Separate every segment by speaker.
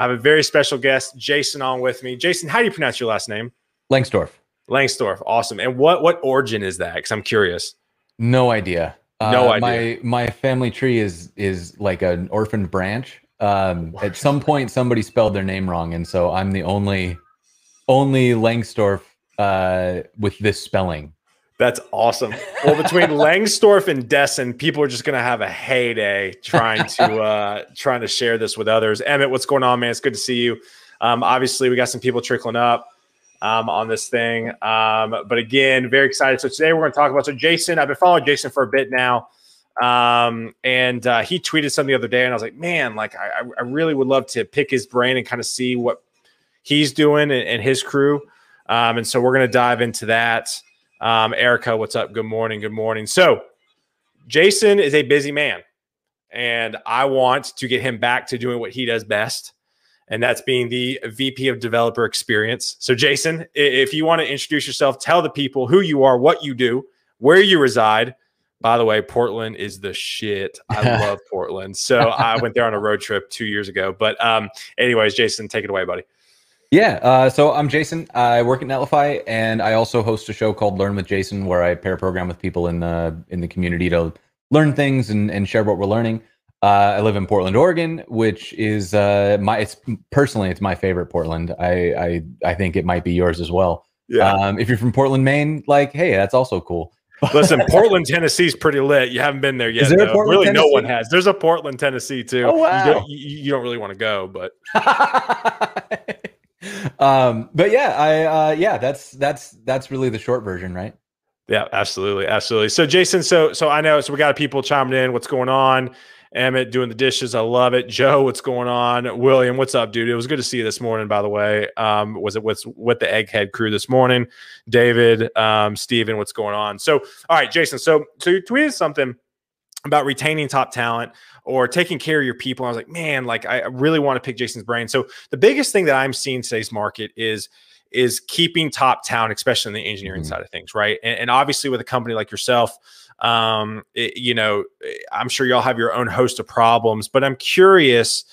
Speaker 1: I have a very special guest, Jason, on with me. Jason, how do you pronounce your last name?
Speaker 2: Lengstorf.
Speaker 1: Lengstorf. Awesome. And what what origin is that? Because I'm curious.
Speaker 2: No idea.
Speaker 1: No
Speaker 2: Uh,
Speaker 1: idea.
Speaker 2: My my family tree is is like an orphaned branch. Um, at some point, somebody spelled their name wrong, and so I'm the only only Lengstorf uh, with this spelling.
Speaker 1: That's awesome. Well, between Lengstorf and Dessen, people are just going to have a heyday trying to uh, trying to share this with others. Emmett, what's going on, man? It's good to see you. Um, obviously, we got some people trickling up um, on this thing, um, but again, very excited. So today we're going to talk about so Jason. I've been following Jason for a bit now, um, and uh, he tweeted something the other day, and I was like, man, like I, I really would love to pick his brain and kind of see what he's doing and, and his crew. Um, and so we're going to dive into that. Um, Erica, what's up? Good morning. Good morning. So, Jason is a busy man, and I want to get him back to doing what he does best, and that's being the VP of Developer Experience. So, Jason, if you want to introduce yourself, tell the people who you are, what you do, where you reside. By the way, Portland is the shit. I love Portland. So I went there on a road trip two years ago. But um, anyways, Jason, take it away, buddy.
Speaker 2: Yeah. Uh, so I'm Jason. I work at Netlify, and I also host a show called Learn with Jason, where I pair program with people in the in the community to learn things and, and share what we're learning. Uh, I live in Portland, Oregon, which is uh, my it's personally it's my favorite Portland. I I I think it might be yours as well. Um, if you're from Portland, Maine, like hey, that's also cool.
Speaker 1: Listen, Portland, Tennessee is pretty lit. You haven't been there yet.
Speaker 2: Is there a. Portland,
Speaker 1: really, no one has. There's a Portland, Tennessee too.
Speaker 2: Oh,
Speaker 1: You
Speaker 2: wow.
Speaker 1: don't, you, you don't really want to go, but
Speaker 2: um, but yeah, I uh, yeah, that's that's that's really the short version, right?
Speaker 1: yeah, absolutely, absolutely. So, Jason, so so I know. So we got people chiming in. What's going on? Emmett doing the dishes. I love it. Joe, what's going on? William, what's up, dude? It was good to see you this morning. By the way, um, was it with with the Egghead crew this morning? David, um, Steven, what's going on? So, all right, Jason. So so you tweeted something about retaining top talent or taking care of your people. I was like, man, like I really want to pick Jason's brain. So the biggest thing that I'm seeing today's market is is keeping top talent, especially in the engineering
Speaker 2: Mhm.
Speaker 1: side of things, right? And, and obviously with a company like yourself, um, it- you know, I'm sure y'all have your own host of problems, but I'm curious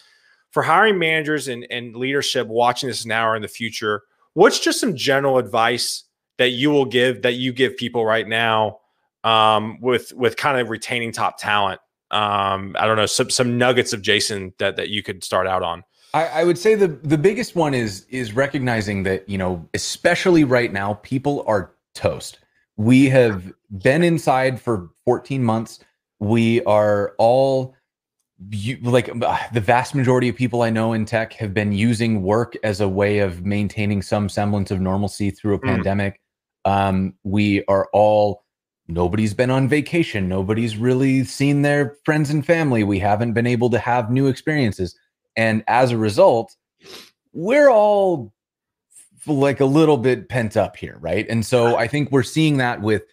Speaker 1: for hiring managers and, and leadership watching this now or in the future, what's just some general advice that you will give that you give people right now um, with with kind of retaining top talent? Um, I don't know some some nuggets of Jason that that you could start out on.
Speaker 2: I, I would say the the biggest one is is recognizing that you know, especially right now, people are toast. We have been inside for 14 months. We are all you, like uh, the vast majority of people I know in tech have been using work as a way of maintaining some semblance of normalcy through a
Speaker 1: Mm.
Speaker 2: pandemic. Um, we are all nobody's been on vacation. Nobody's really seen their friends and family. We haven't been able to have new experiences. And as a result, we're all like a little bit pent up here, right? And so I think we're seeing that with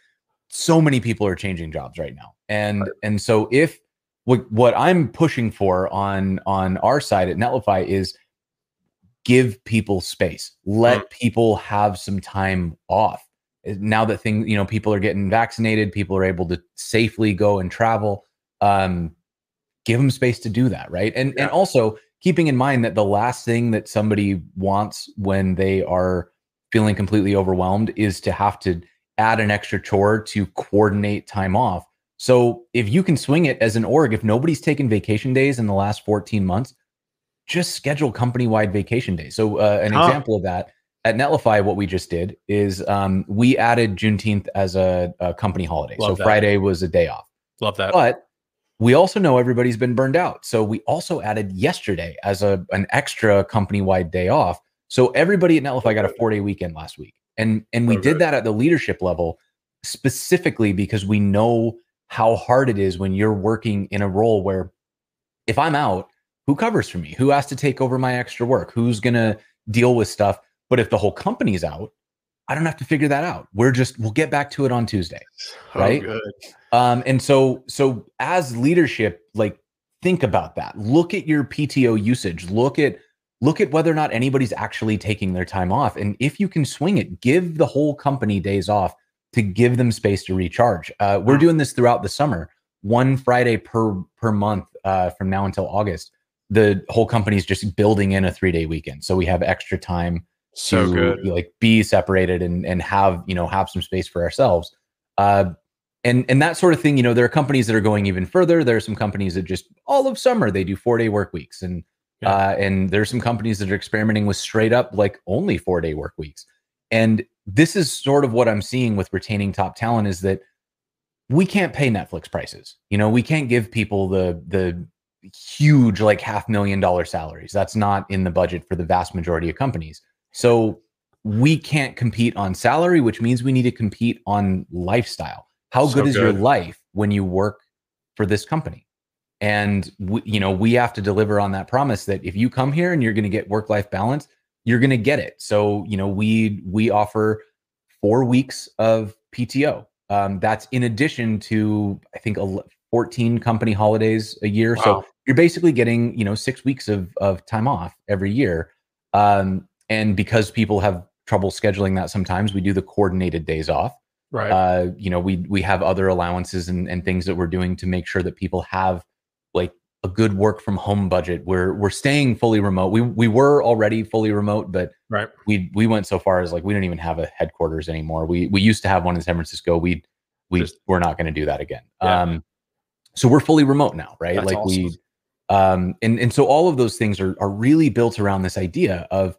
Speaker 2: so many people are changing jobs right now. And and so if what what I'm pushing for on on our side at Netlify is give people space. Let people have some time off. Now that things, you know, people are getting vaccinated, people are able to safely go and travel. Um, give them space to do that, right? And
Speaker 1: Yeah.
Speaker 2: and also keeping in mind that the last thing that somebody wants when they are feeling completely overwhelmed is to have to add an extra chore to coordinate time off. So if you can swing it as an org, if nobody's taken vacation days in the last 14 months, just schedule company-wide vacation days. So uh, an
Speaker 1: Huh.
Speaker 2: example of that at Netlify, what we just did is um, we added Juneteenth as a, a company holiday.
Speaker 1: Love
Speaker 2: so
Speaker 1: that.
Speaker 2: Friday was a day off.
Speaker 1: Love that.
Speaker 2: But we also know everybody's been burned out. So we also added yesterday as a an extra company-wide day off. So everybody at Netlify got a four-day weekend last week. And and we
Speaker 1: So
Speaker 2: did that at the leadership level specifically because we know how hard it is when you're working in a role where if I'm out, who covers for me? Who has to take over my extra work? Who's gonna deal with stuff? But if the whole company's out, I don't have to figure that out. We're just we'll get back to it on Tuesday. right?
Speaker 1: Oh, good.
Speaker 2: Um, and so, so as leadership, like think about that. Look at your PTO usage. Look at look at whether or not anybody's actually taking their time off. And if you can swing it, give the whole company days off to give them space to recharge. Uh, we're
Speaker 1: Mm.
Speaker 2: doing this throughout the summer, one Friday per per month uh, from now until August. the whole company is just building in a three day weekend. So we have extra time
Speaker 1: So
Speaker 2: to
Speaker 1: good.
Speaker 2: like be separated and and have you know have some space for ourselves. Uh, and and that sort of thing. You know, there are companies that are going even further. There are some companies that just all of summer they do four day work weeks, and
Speaker 1: Yeah.
Speaker 2: uh, and there's some companies that are experimenting with straight up like only four day work weeks. And this is sort of what I'm seeing with retaining top talent is that we can't pay Netflix prices. You know, we can't give people the the huge like half million dollar salaries. That's not in the budget for the vast majority of companies. So we can't compete on salary, which means we need to compete on lifestyle. How
Speaker 1: So
Speaker 2: good is your life when you work for this company? And we, you know, we have to deliver on that promise that if you come here and you're going to get work life balance, you're going to get it. So, you know, we we offer 4 weeks of PTO. Um, that's in addition to I think el- 14 company holidays a year. So you're basically getting you know six weeks of of time off every year um and because people have trouble scheduling that sometimes we do the coordinated days off
Speaker 1: Right.
Speaker 2: uh you know we we have other allowances and, and things that we're doing to make sure that people have like a good work from home budget we're we're staying fully remote we we were already fully remote but
Speaker 1: right.
Speaker 2: we we went so far as like we don't even have a headquarters anymore. We we used to have one in San Francisco. We we
Speaker 1: Just-
Speaker 2: we're not going to do that again.
Speaker 1: Yeah.
Speaker 2: Um, so we're fully remote now, right?
Speaker 1: That's
Speaker 2: like we, um, and and so all of those things are are really built around this idea of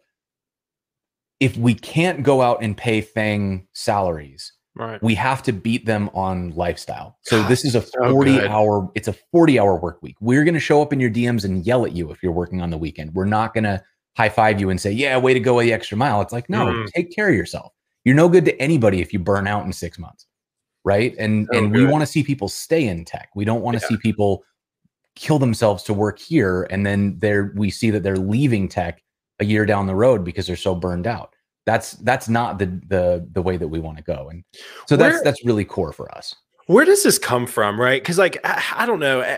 Speaker 2: if we can't go out and pay FAANG salaries,
Speaker 1: Right.
Speaker 2: we have to beat them on lifestyle. So
Speaker 1: God,
Speaker 2: this is a 40
Speaker 1: good.
Speaker 2: hour, it's a 40 hour work week. We're going to show up in your DMs and yell at you if you're working on the weekend. We're not going to high five you and say, yeah, way to go the extra mile. It's like, no,
Speaker 1: Mm.
Speaker 2: take care of yourself. You're no good to anybody if you burn out in six months. Right. And,
Speaker 1: So
Speaker 2: and we want to see people stay in tech. We don't want to
Speaker 1: Yeah.
Speaker 2: see people kill themselves to work here. And then they're, we see that they're leaving tech a year down the road because they're so burned out. That's, that's not the, the, the way that we want to go. And so that's,
Speaker 1: Where-
Speaker 2: that's really core for us.
Speaker 1: Where does this come from, right? Because like I, I don't know, eh,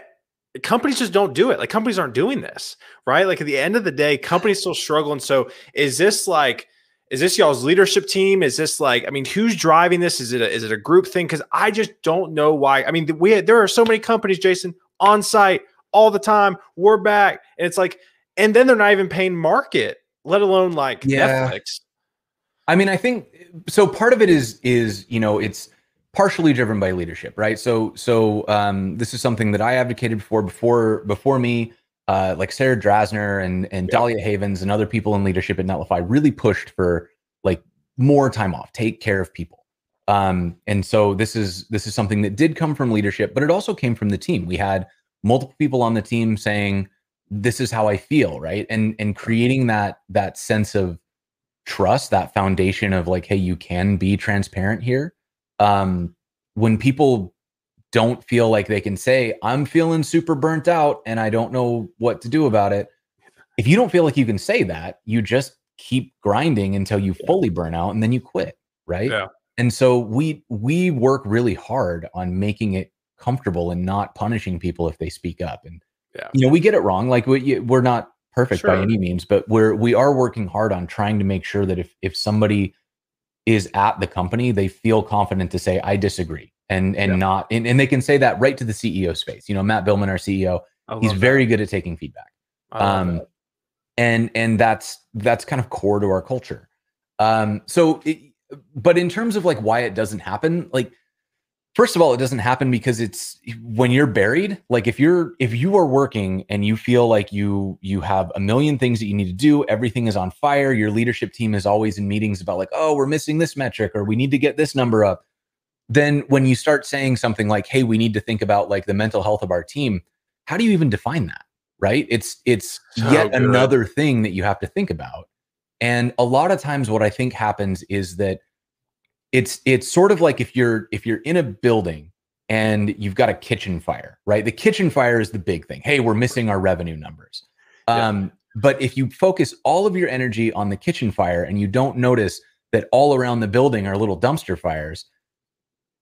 Speaker 1: companies just don't do it. Like companies aren't doing this, right? Like at the end of the day, companies still struggle. And so, is this like, is this y'all's leadership team? Is this like, I mean, who's driving this? Is it a, is it a group thing? Because I just don't know why. I mean, we there are so many companies, Jason, on site all the time. We're back, and it's like, and then they're not even paying market, let alone like
Speaker 2: Yeah.
Speaker 1: Netflix.
Speaker 2: I mean, I think so. Part of it is is you know it's partially driven by leadership, right? So so um, this is something that I advocated for before before me. Uh, like Sarah Drasner and and
Speaker 1: Yeah.
Speaker 2: Dahlia Havens and other people in leadership at Netlify really pushed for like more time off, take care of people. Um, and so this is this is something that did come from leadership, but it also came from the team. We had multiple people on the team saying, "This is how I feel," right? And and creating that that sense of trust that foundation of like hey you can be transparent here um when people don't feel like they can say i'm feeling super burnt out and i don't know what to do about it if you don't feel like you can say that you just keep grinding until you fully burn out and then you quit right
Speaker 1: Yeah.
Speaker 2: and so we we work really hard on making it comfortable and not punishing people if they speak up and
Speaker 1: Yeah.
Speaker 2: you know we get it wrong like we, we're not perfect by any means but we're we are working hard on trying to make sure that if if somebody is at the company they feel confident to say i disagree and and
Speaker 1: Yeah.
Speaker 2: not and, and they can say that right to the ceo space you know Matt Biilmann our ceo he's
Speaker 1: love
Speaker 2: very good at taking feedback um
Speaker 1: that.
Speaker 2: and and that's that's kind of core to our culture um so it, but in terms of like why it doesn't happen like first of all it doesn't happen because it's when you're buried like if you're if you are working and you feel like you you have a million things that you need to do everything is on fire your leadership team is always in meetings about like oh we're missing this metric or we need to get this number up then when you start saying something like hey we need to think about like the mental health of our team how do you even define that right it's it's
Speaker 1: So
Speaker 2: yet
Speaker 1: good.
Speaker 2: another thing that you have to think about and a lot of times what i think happens is that it's it's sort of like if you're if you're in a building and you've got a kitchen fire right? The kitchen fire is the big thing. Hey we're missing our revenue numbers.
Speaker 1: Yeah.
Speaker 2: um but if you focus all of your energy on the kitchen fire and you don't notice that all around the building are little dumpster fires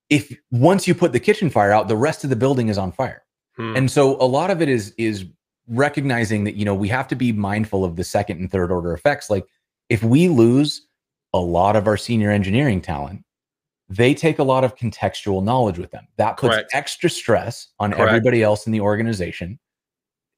Speaker 2: if once you put the kitchen fire out the rest of the building is on fire.
Speaker 1: Hmm.
Speaker 2: and so a lot of it is is recognizing that you know we have to be mindful of the second and third order effects. Like if we lose a lot of our senior engineering talent they take a lot of contextual knowledge with them that puts
Speaker 1: Correct.
Speaker 2: extra stress on
Speaker 1: Correct.
Speaker 2: everybody else in the organization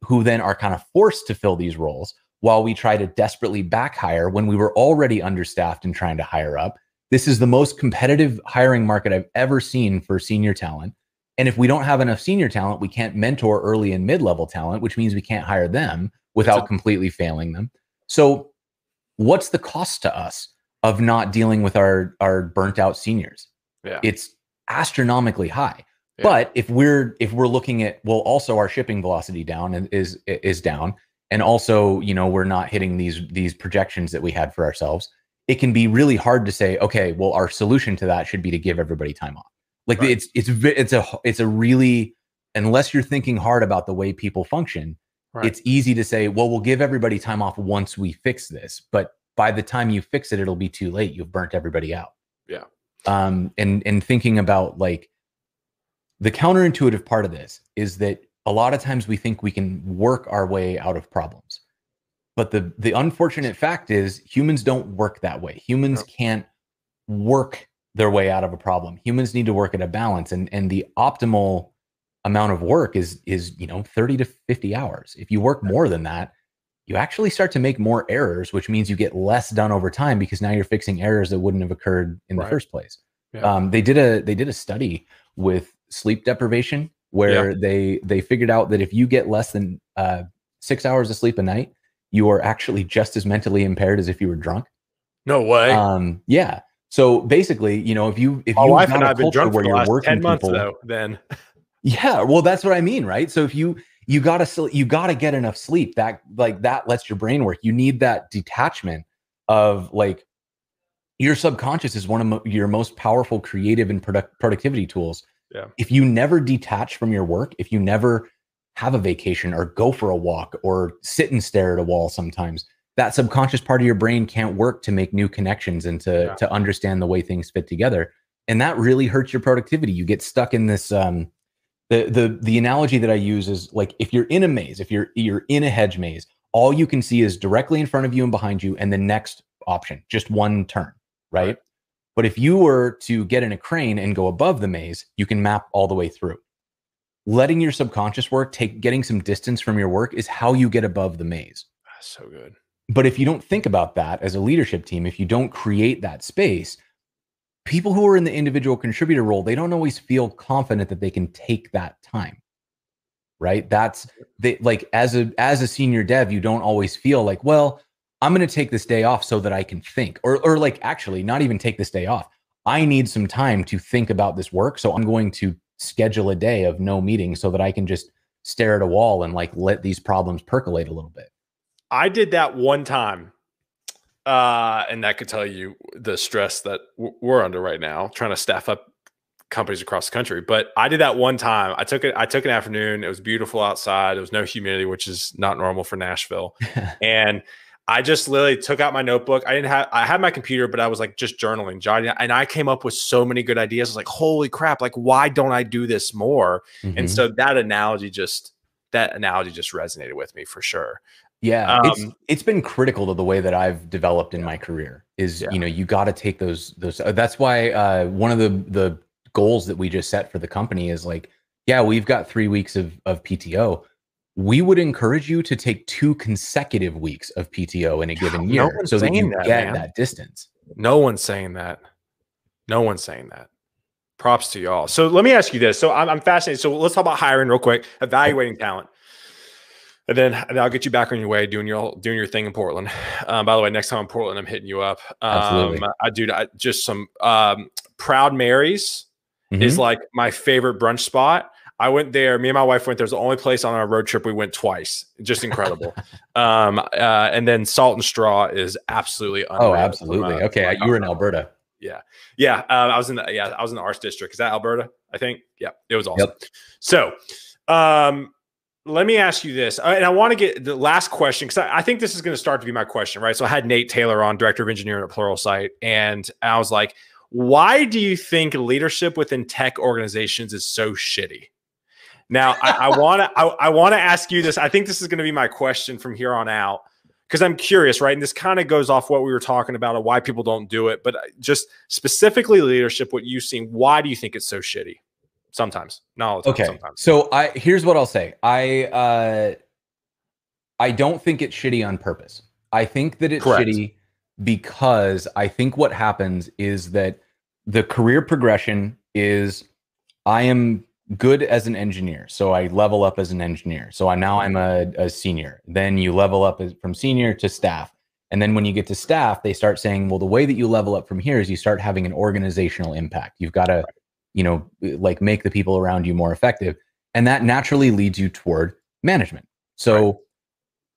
Speaker 2: who then are kind of forced to fill these roles while we try to desperately back hire when we were already understaffed and trying to hire up. This is the most competitive hiring market I've ever seen for senior talent. And if we don't have enough senior talent, we can't mentor early and mid level talent, which means we can't hire them without a- completely failing them. So, what's the cost to us of not dealing with our, our burnt out seniors?
Speaker 1: Yeah.
Speaker 2: It's astronomically high. Yeah. But if we're if we're looking at well, also our shipping velocity down and is is down, and also you know we're not hitting these these projections that we had for ourselves. It can be really hard to say, okay, well, our solution to that should be to give everybody time off. Like right. it's it's it's a it's a really unless you're thinking hard about the way people function, right. it's easy to say, well, we'll give everybody time off once we fix this. But by the time you fix it, it'll be too late. You've burnt everybody out.
Speaker 1: Yeah.
Speaker 2: Um, and and thinking about like the counterintuitive part of this is that a lot of times we think we can work our way out of problems. But the the unfortunate fact is humans don't work that way. Humans no. can't work their way out of a problem. Humans need to work at a balance and and the optimal amount of work is is, you know, 30 to 50 hours. If you work more than that, you actually start to make more errors, which means you get less done over time because now you're fixing errors that wouldn't have occurred in right. the first place. Yeah. Um, they did a they did a study with sleep deprivation where yeah. they they figured out that if you get less than uh, six hours of sleep a night, you are actually just as mentally impaired as if you were drunk.
Speaker 1: No way.
Speaker 2: Um, yeah. So basically, you know, if you if
Speaker 1: my
Speaker 2: you
Speaker 1: wife and I've been drunk for the last ten months people, though, then
Speaker 2: yeah, well, that's what I mean, right? So if you you gotta you gotta get enough sleep that like that lets your brain work. You need that detachment of like your subconscious is one of your most powerful creative and product, productivity tools
Speaker 1: yeah.
Speaker 2: If you never detach from your work, if you never have a vacation or go for a walk or sit and stare at a wall sometimes, that subconscious part of your brain can't work to make new connections and to yeah. to understand the way things fit together. And that really hurts your productivity. You get stuck in this um the the the analogy that I use is like if you're in a maze, if you're you're in a hedge maze, all you can see is directly in front of you and behind you and the next option, just one turn, right? right. But if you were to get in a crane and go above the maze, you can map all the way through. Letting your subconscious work take getting some distance from your work is how you get above the maze.
Speaker 1: That's so good.
Speaker 2: But if you don't think about that as a leadership team, if you don't create that space, people who are in the individual contributor role, they don't always feel confident that they can take that time. Right? That's they like as a as a senior dev, you don't always feel like, well, I'm going to take this day off so that I can think, or, or like actually not even take this day off. I need some time to think about this work. So I'm going to schedule a day of no meetings so that I can just stare at a wall and like let these problems percolate a little bit.
Speaker 1: I did that one time. Uh, and that could tell you the stress that we're under right now, trying to staff up companies across the country. But I did that one time. I took it. I took an afternoon. It was beautiful outside. There was no humidity, which is not normal for Nashville. and I just literally took out my notebook. I didn't have I had my computer, but I was like just journaling, jotting, and I came up with so many good ideas. I was like, holy crap! Like, why don't I do this more? Mm-hmm. And so that analogy just that analogy just resonated with me for sure.
Speaker 2: Yeah, um, it's it's been critical to the way that I've developed in my career. Is yeah. you know you got to take those those. Uh, that's why uh, one of the the goals that we just set for the company is like, yeah, we've got three weeks of of PTO we would encourage you to take two consecutive weeks of PTO in a given year no so that you that, get man. that distance.
Speaker 1: No one's saying that. No one's saying that. Props to y'all. So let me ask you this. So I'm, I'm fascinated. So let's talk about hiring real quick, evaluating talent. And then, and I'll get you back on your way doing your doing your thing in Portland. Um, by the way, next time in Portland, I'm hitting you up. Um, Absolutely. I do I, just some um, Proud Marys mm-hmm. is like my favorite brunch spot. I went there. Me and my wife went there. It was the only place on our road trip we went twice. Just incredible. um, uh, and then Salt and Straw is absolutely
Speaker 2: oh, unreal. Oh, absolutely. Uh, okay, you were in Alberta.
Speaker 1: Yeah, yeah. Uh, I was in the yeah, I was in the Arts District. Is that Alberta? I think. Yeah, it was awesome. Yep. So, um, let me ask you this, uh, and I want to get the last question because I, I, think this is going to start to be my question, right? So I had Nate Taylor on, director of engineering at Pluralsight, and I was like, "Why do you think leadership within tech organizations is so shitty?" Now, I want to I, I want to ask you this. I think this is going to be my question from here on out because I'm curious, right? And this kind of goes off what we were talking about of why people don't do it, but uh, just specifically leadership, what you've seen. Why do you think it's so shitty? Sometimes, not all the time.
Speaker 2: Okay,
Speaker 1: sometimes.
Speaker 2: so I here's what I'll say. I uh, I don't think it's shitty on purpose. I think that it's
Speaker 1: Correct.
Speaker 2: shitty because I think what happens is that the career progression is I am good as an engineer. So I level up as an engineer. So I now I'm a, a senior. Then you level up as, from senior to staff. And then when you get to staff, they start saying, well, the way that you level up from here is you start having an organizational impact. You've got to, you know, like make the people around you more effective. And that naturally leads you toward management. So
Speaker 1: Right.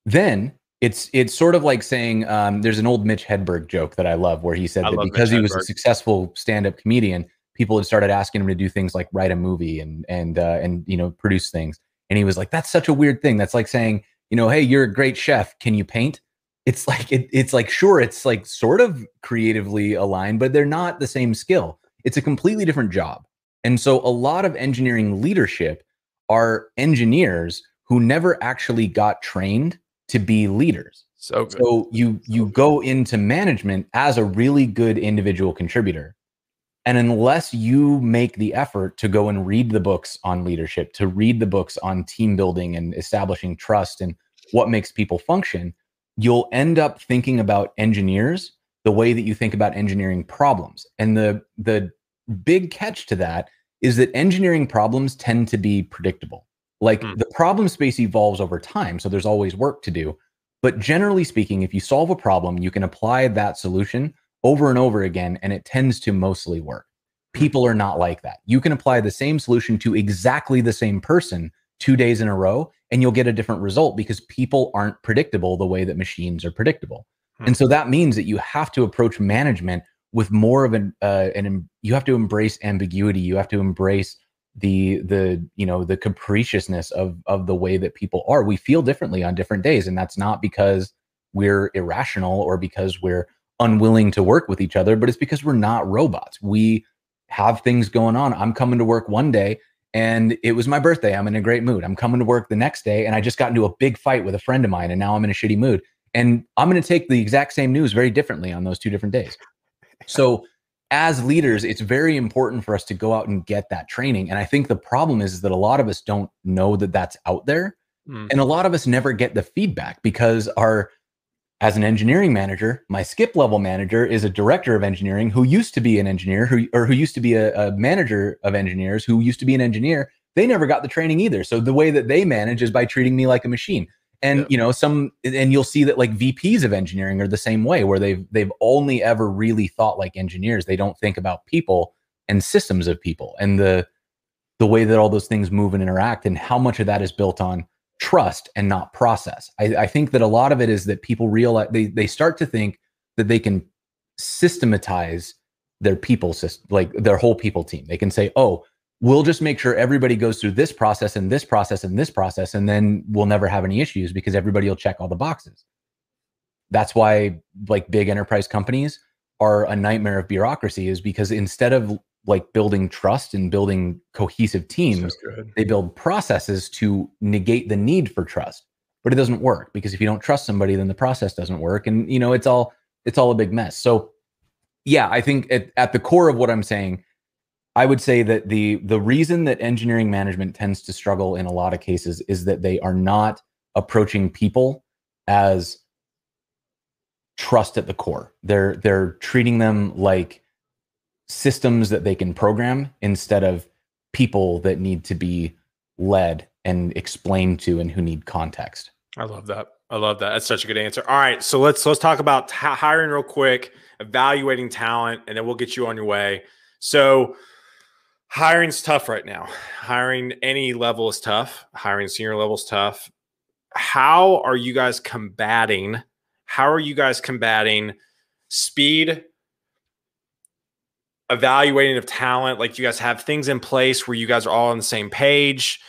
Speaker 2: then it's it's sort of like saying um, there's an old Mitch Hedberg joke that I love where he said
Speaker 1: I
Speaker 2: that because
Speaker 1: Mitch
Speaker 2: he was a successful stand-up comedian, people had started asking him to do things like write a movie and and uh, and you know produce things. And he was like, "That's such a weird thing. That's like saying, you know, hey, you're a great chef. Can you paint?" It's like it, it's like sure, it's like sort of creatively aligned, but they're not the same skill. It's a completely different job. And so a lot of engineering leadership are engineers who never actually got trained to be leaders.
Speaker 1: So good.
Speaker 2: So you you go into management as a really good individual contributor. And unless you make the effort to go and read the books on leadership, to read the books on team building and establishing trust and what makes people function, you'll end up thinking about engineers the way that you think about engineering problems. And the the big catch to that is that engineering problems tend to be predictable. Like
Speaker 1: Hmm.
Speaker 2: the problem space evolves over time, so there's always work to do. But generally speaking, if you solve a problem, you can apply that solution over and over again, and it tends to mostly work. People are not like that. You can apply the same solution to exactly the same person two days in a row, and you'll get a different result because people aren't predictable the way that machines are predictable.
Speaker 1: Hmm.
Speaker 2: And so that means that you have to approach management with more of an uh, an you have to embrace ambiguity. You have to embrace the the you know the capriciousness of of the way that people are. We feel differently on different days, and that's not because we're irrational or because we're unwilling to work with each other, but it's because we're not robots. We have things going on. I'm coming to work one day and it was my birthday. I'm in a great mood. I'm coming to work the next day and I just got into a big fight with a friend of mine and now I'm in a shitty mood. And I'm going to take the exact same news very differently on those two different days. So, as leaders, it's very important for us to go out and get that training. And I think the problem is, that a lot of us don't know that that's out there.
Speaker 1: Mm.
Speaker 2: And a lot of us never get the feedback because our, as an engineering manager, my skip level manager is a director of engineering who used to be an engineer who, or who used to be a, a manager of engineers who used to be an engineer. They never got the training either. So the way that they manage is by treating me like a machine. And
Speaker 1: Yeah.
Speaker 2: you know, some and you'll see that like VPs of engineering are the same way, where they've they've only ever really thought like engineers. They don't think about people and systems of people and the the way that all those things move and interact and how much of that is built on trust and not process. I, I think that a lot of it is that people realize they they start to think that they can systematize their people system, like their whole people team. They can say, oh, we'll just make sure everybody goes through this process and this process and this process, and then we'll never have any issues because everybody will check all the boxes. That's why like big enterprise companies are a nightmare of bureaucracy, is because instead of like building trust and building cohesive teams,
Speaker 1: So
Speaker 2: they build processes to negate the need for trust. But it doesn't work because if you don't trust somebody then the process doesn't work and you know it's all it's all a big mess. So yeah i think at, at the core of what i'm saying i would say that the the reason that engineering management tends to struggle in a lot of cases is that they are not approaching people as trust at the core they're they're treating them like systems that they can program instead of people that need to be led and explained to and who need context.
Speaker 1: I love that. I love that. That's such a good answer. All right, so let's let's talk about t- hiring real quick, evaluating talent, and then we'll get you on your way. So, hiring's tough right now. Hiring any level is tough. Hiring senior level is tough. How are you guys combating? How are you guys combating speed, evaluating of talent? Like you guys have things in place where you guys are all on the same page.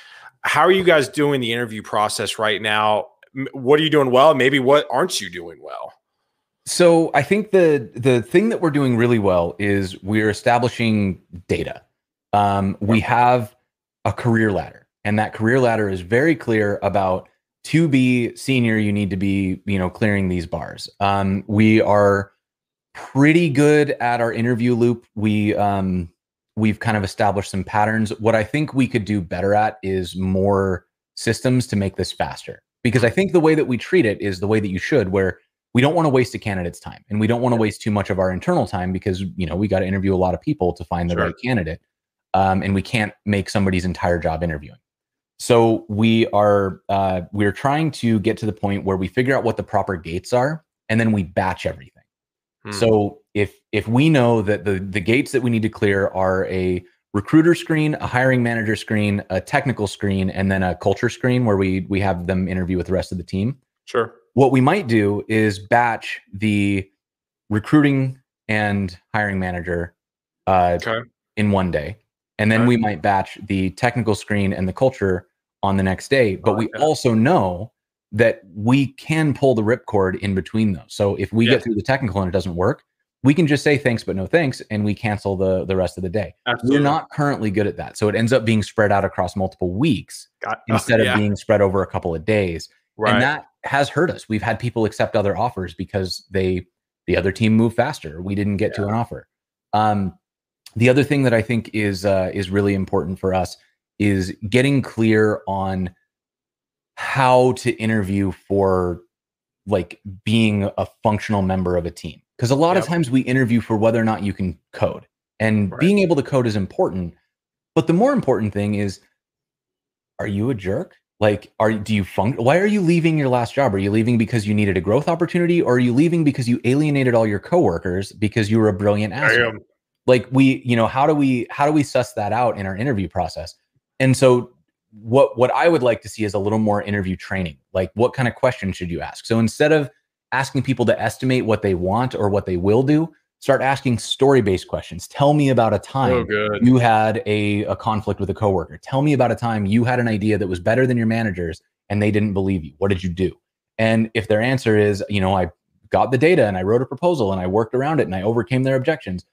Speaker 1: How are you guys doing the interview process right now? What are you doing well? Maybe what aren't you doing well?
Speaker 2: So I think the the thing that we're doing really well is we're establishing data. Um, we have a career ladder, and that career ladder is very clear about to be senior, you need to be you know clearing these bars. Um, we are pretty good at our interview loop. We um, we've kind of established some patterns. What I think we could do better at is more systems to make this faster. because I think the way that we treat it is the way that you should, where we don't want to waste a candidate's time and we don't want to waste too much of our internal time because you know we got to interview a lot of people to find the sure. right candidate um, and we can't make somebody's entire job interviewing so we are uh, we're trying to get to the point where we figure out what the proper gates are and then we batch everything hmm. so if if we know that the the gates that we need to clear are a recruiter screen a hiring manager screen a technical screen and then a culture screen where we we have them interview with the rest of the team
Speaker 1: sure
Speaker 2: what we might do is batch the recruiting and hiring manager uh, okay. in one day. And then we might batch the technical screen and the culture on the next day. But oh, we yeah. also know that we can pull the ripcord in between those. So if we yeah. get through the technical and it doesn't work, we can just say thanks but no thanks and we cancel the the rest of the day. Absolutely. We're not currently good at that. So it ends up being spread out across multiple weeks uh, instead uh, yeah. of being spread over a couple of days. Right. And that has hurt us. We've had people accept other offers because they the other team moved faster. We didn't get yeah. to an offer. Um, the other thing that I think is uh, is really important for us is getting clear on how to interview for like being a functional member of a team. Because a lot yep. of times we interview for whether or not you can code, and right. being able to code is important. But the more important thing is, are you a jerk? like are do you fun why are you leaving your last job are you leaving because you needed a growth opportunity or are you leaving because you alienated all your coworkers because you were a brilliant asshole like we you know how do we how do we suss that out in our interview process and so what what i would like to see is a little more interview training like what kind of questions should you ask so instead of asking people to estimate what they want or what they will do start asking story based questions. Tell me about a time oh, you had a, a conflict with a coworker. Tell me about a time you had an idea that was better than your managers and they didn't believe you. What did you do? And if their answer is, you know, I got the data and I wrote a proposal and I worked around it and I overcame their objections,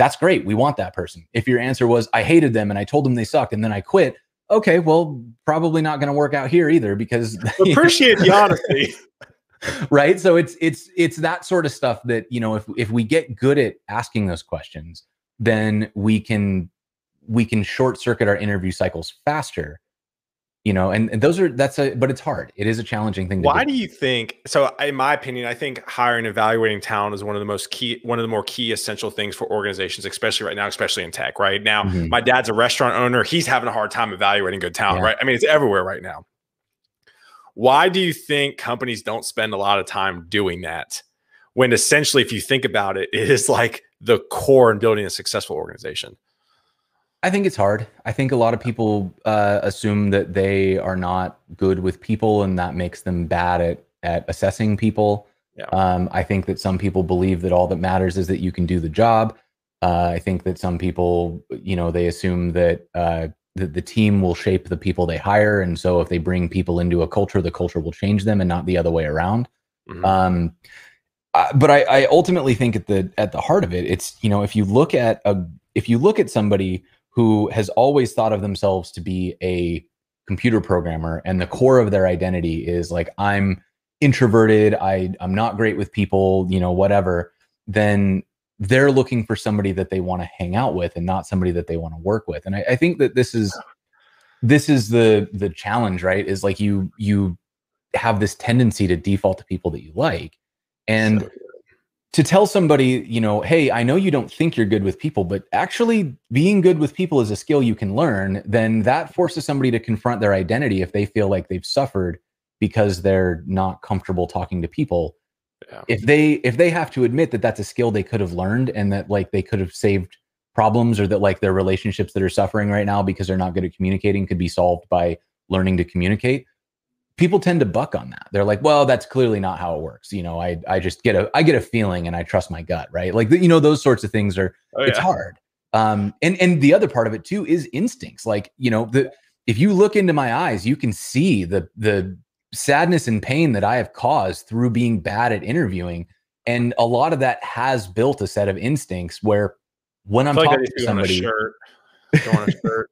Speaker 2: that's great. We want that person. If your answer was, I hated them and I told them they sucked and then I quit, okay, well, probably not going to work out here either because
Speaker 1: appreciate the honesty.
Speaker 2: right so it's it's it's that sort of stuff that you know if if we get good at asking those questions then we can we can short circuit our interview cycles faster you know and, and those are that's a but it's hard it is a challenging thing
Speaker 1: why do. do you think so in my opinion i think hiring and evaluating talent is one of the most key one of the more key essential things for organizations especially right now especially in tech right now mm-hmm. my dad's a restaurant owner he's having a hard time evaluating good talent yeah. right i mean it's everywhere right now why do you think companies don't spend a lot of time doing that? When essentially, if you think about it, it is like the core in building a successful organization.
Speaker 2: I think it's hard. I think a lot of people uh, assume that they are not good with people, and that makes them bad at at assessing people. Yeah. Um, I think that some people believe that all that matters is that you can do the job. Uh, I think that some people, you know, they assume that uh, the, the team will shape the people they hire and so if they bring people into a culture the culture will change them and not the other way around mm-hmm. um, uh, but I, I ultimately think at the at the heart of it it's you know if you look at a if you look at somebody who has always thought of themselves to be a computer programmer and the core of their identity is like i'm introverted i i'm not great with people you know whatever then they're looking for somebody that they want to hang out with and not somebody that they want to work with. And I, I, think that this is this is the the challenge right? Is like you you have this tendency to default to people that you like and to tell somebody you know hey i know you don't think you're good with people but actually being good with people is a skill you can learn then that forces somebody to confront their identity if they feel like they've suffered because they're not comfortable talking to people yeah. if they if they have to admit that that's a skill they could have learned and that like they could have saved problems or that like their relationships that are suffering right now because they're not good at communicating could be solved by learning to communicate people tend to buck on that they're like well that's clearly not how it works you know i i just get a i get a feeling and i trust my gut right like you know those sorts of things are oh, yeah. it's hard um and and the other part of it too is instincts like you know the if you look into my eyes you can see the the sadness and pain that I have caused through being bad at interviewing. And a lot of that has built a set of instincts where when I'm talking like to somebody,
Speaker 1: a shirt.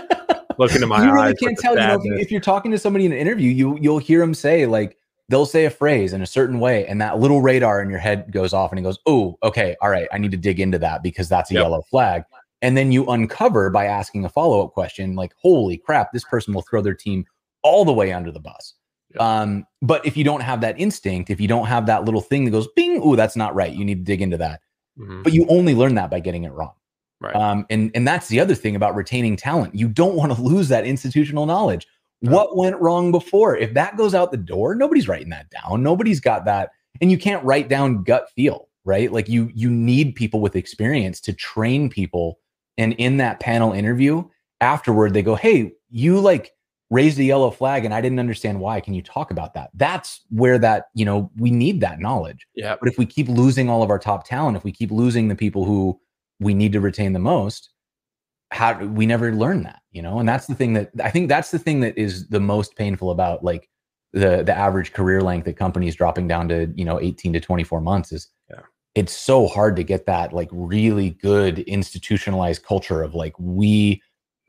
Speaker 1: look into my eyes.
Speaker 2: you
Speaker 1: really
Speaker 2: can't tell. You know, if, you, if you're talking to somebody in an interview, you you'll hear them say like they'll say a phrase in a certain way, and that little radar in your head goes off, and it goes, "Oh, okay, all right, I need to dig into that because that's a yep. yellow flag." And then you uncover by asking a follow up question, like, "Holy crap, this person will throw their team all the way under the bus." Um, but if you don't have that instinct, if you don't have that little thing that goes bing, oh, that's not right. You need to dig into that. Mm-hmm. But you only learn that by getting it wrong. Right. Um, and and that's the other thing about retaining talent. You don't want to lose that institutional knowledge. What went wrong before? If that goes out the door, nobody's writing that down. Nobody's got that, and you can't write down gut feel, right? Like you you need people with experience to train people. And in that panel interview, afterward, they go, "Hey, you like raised a yellow flag and I didn't understand why. Can you talk about that? That's where that, you know, we need that knowledge.
Speaker 1: Yeah.
Speaker 2: But if we keep losing all of our top talent, if we keep losing the people who we need to retain the most, how we never learn that, you know? And that's the thing that I think that's the thing that is the most painful about like the the average career length that companies dropping down to, you know, 18 to 24 months is yeah. it's so hard to get that like really good institutionalized culture of like we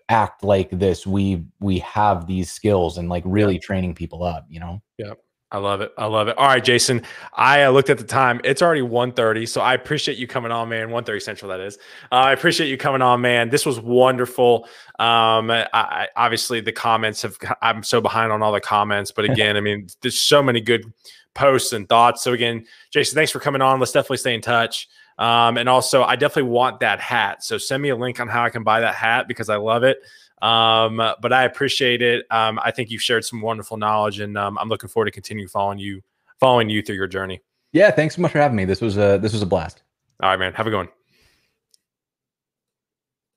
Speaker 2: act like this we we have these skills and like really training people up you know
Speaker 1: yeah I love it. I love it. All right, Jason. I uh, looked at the time. It's already 1.30, so I appreciate you coming on, man. 1.30 Central, that is. Uh, I appreciate you coming on, man. This was wonderful. Um, I, I, obviously, the comments have. I'm so behind on all the comments, but again, I mean, there's so many good posts and thoughts. So again, Jason, thanks for coming on. Let's definitely stay in touch. Um, and also, I definitely want that hat. So send me a link on how I can buy that hat because I love it. Um, but I appreciate it. Um, I think you've shared some wonderful knowledge, and um, I'm looking forward to continue following you, following you through your journey.
Speaker 2: Yeah, thanks so much for having me. This was a this was a blast.
Speaker 1: All right, man. Have a good one.